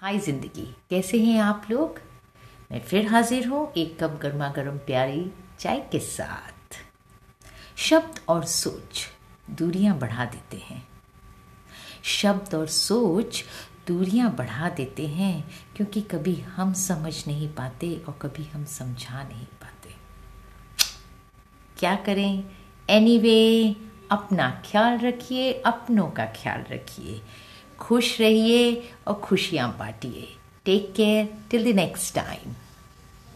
हाय ज़िंदगी। कैसे हैं आप लोग? मैं फिर हाजिर हूँ एक कप गर्मा गर्म प्यारी चाय के साथ। शब्द और सोच दूरियाँ बढ़ा देते हैं। शब्द और सोच दूरियाँ बढ़ा देते हैं क्योंकि कभी हम समझ नहीं पाते और कभी हम समझा नहीं पाते। क्या करें? एनीवे anyway, अपना ख्याल रखिए अपनों का ख्याल रखिए। खुश रहिए और खुशियाँ बांटिए। Take care till the next time